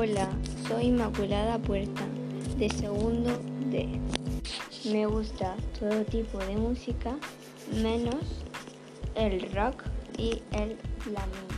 Hola, soy Inmaculada Puerta, de segundo D. Me gusta todo tipo de música, menos el rock y el flamenco.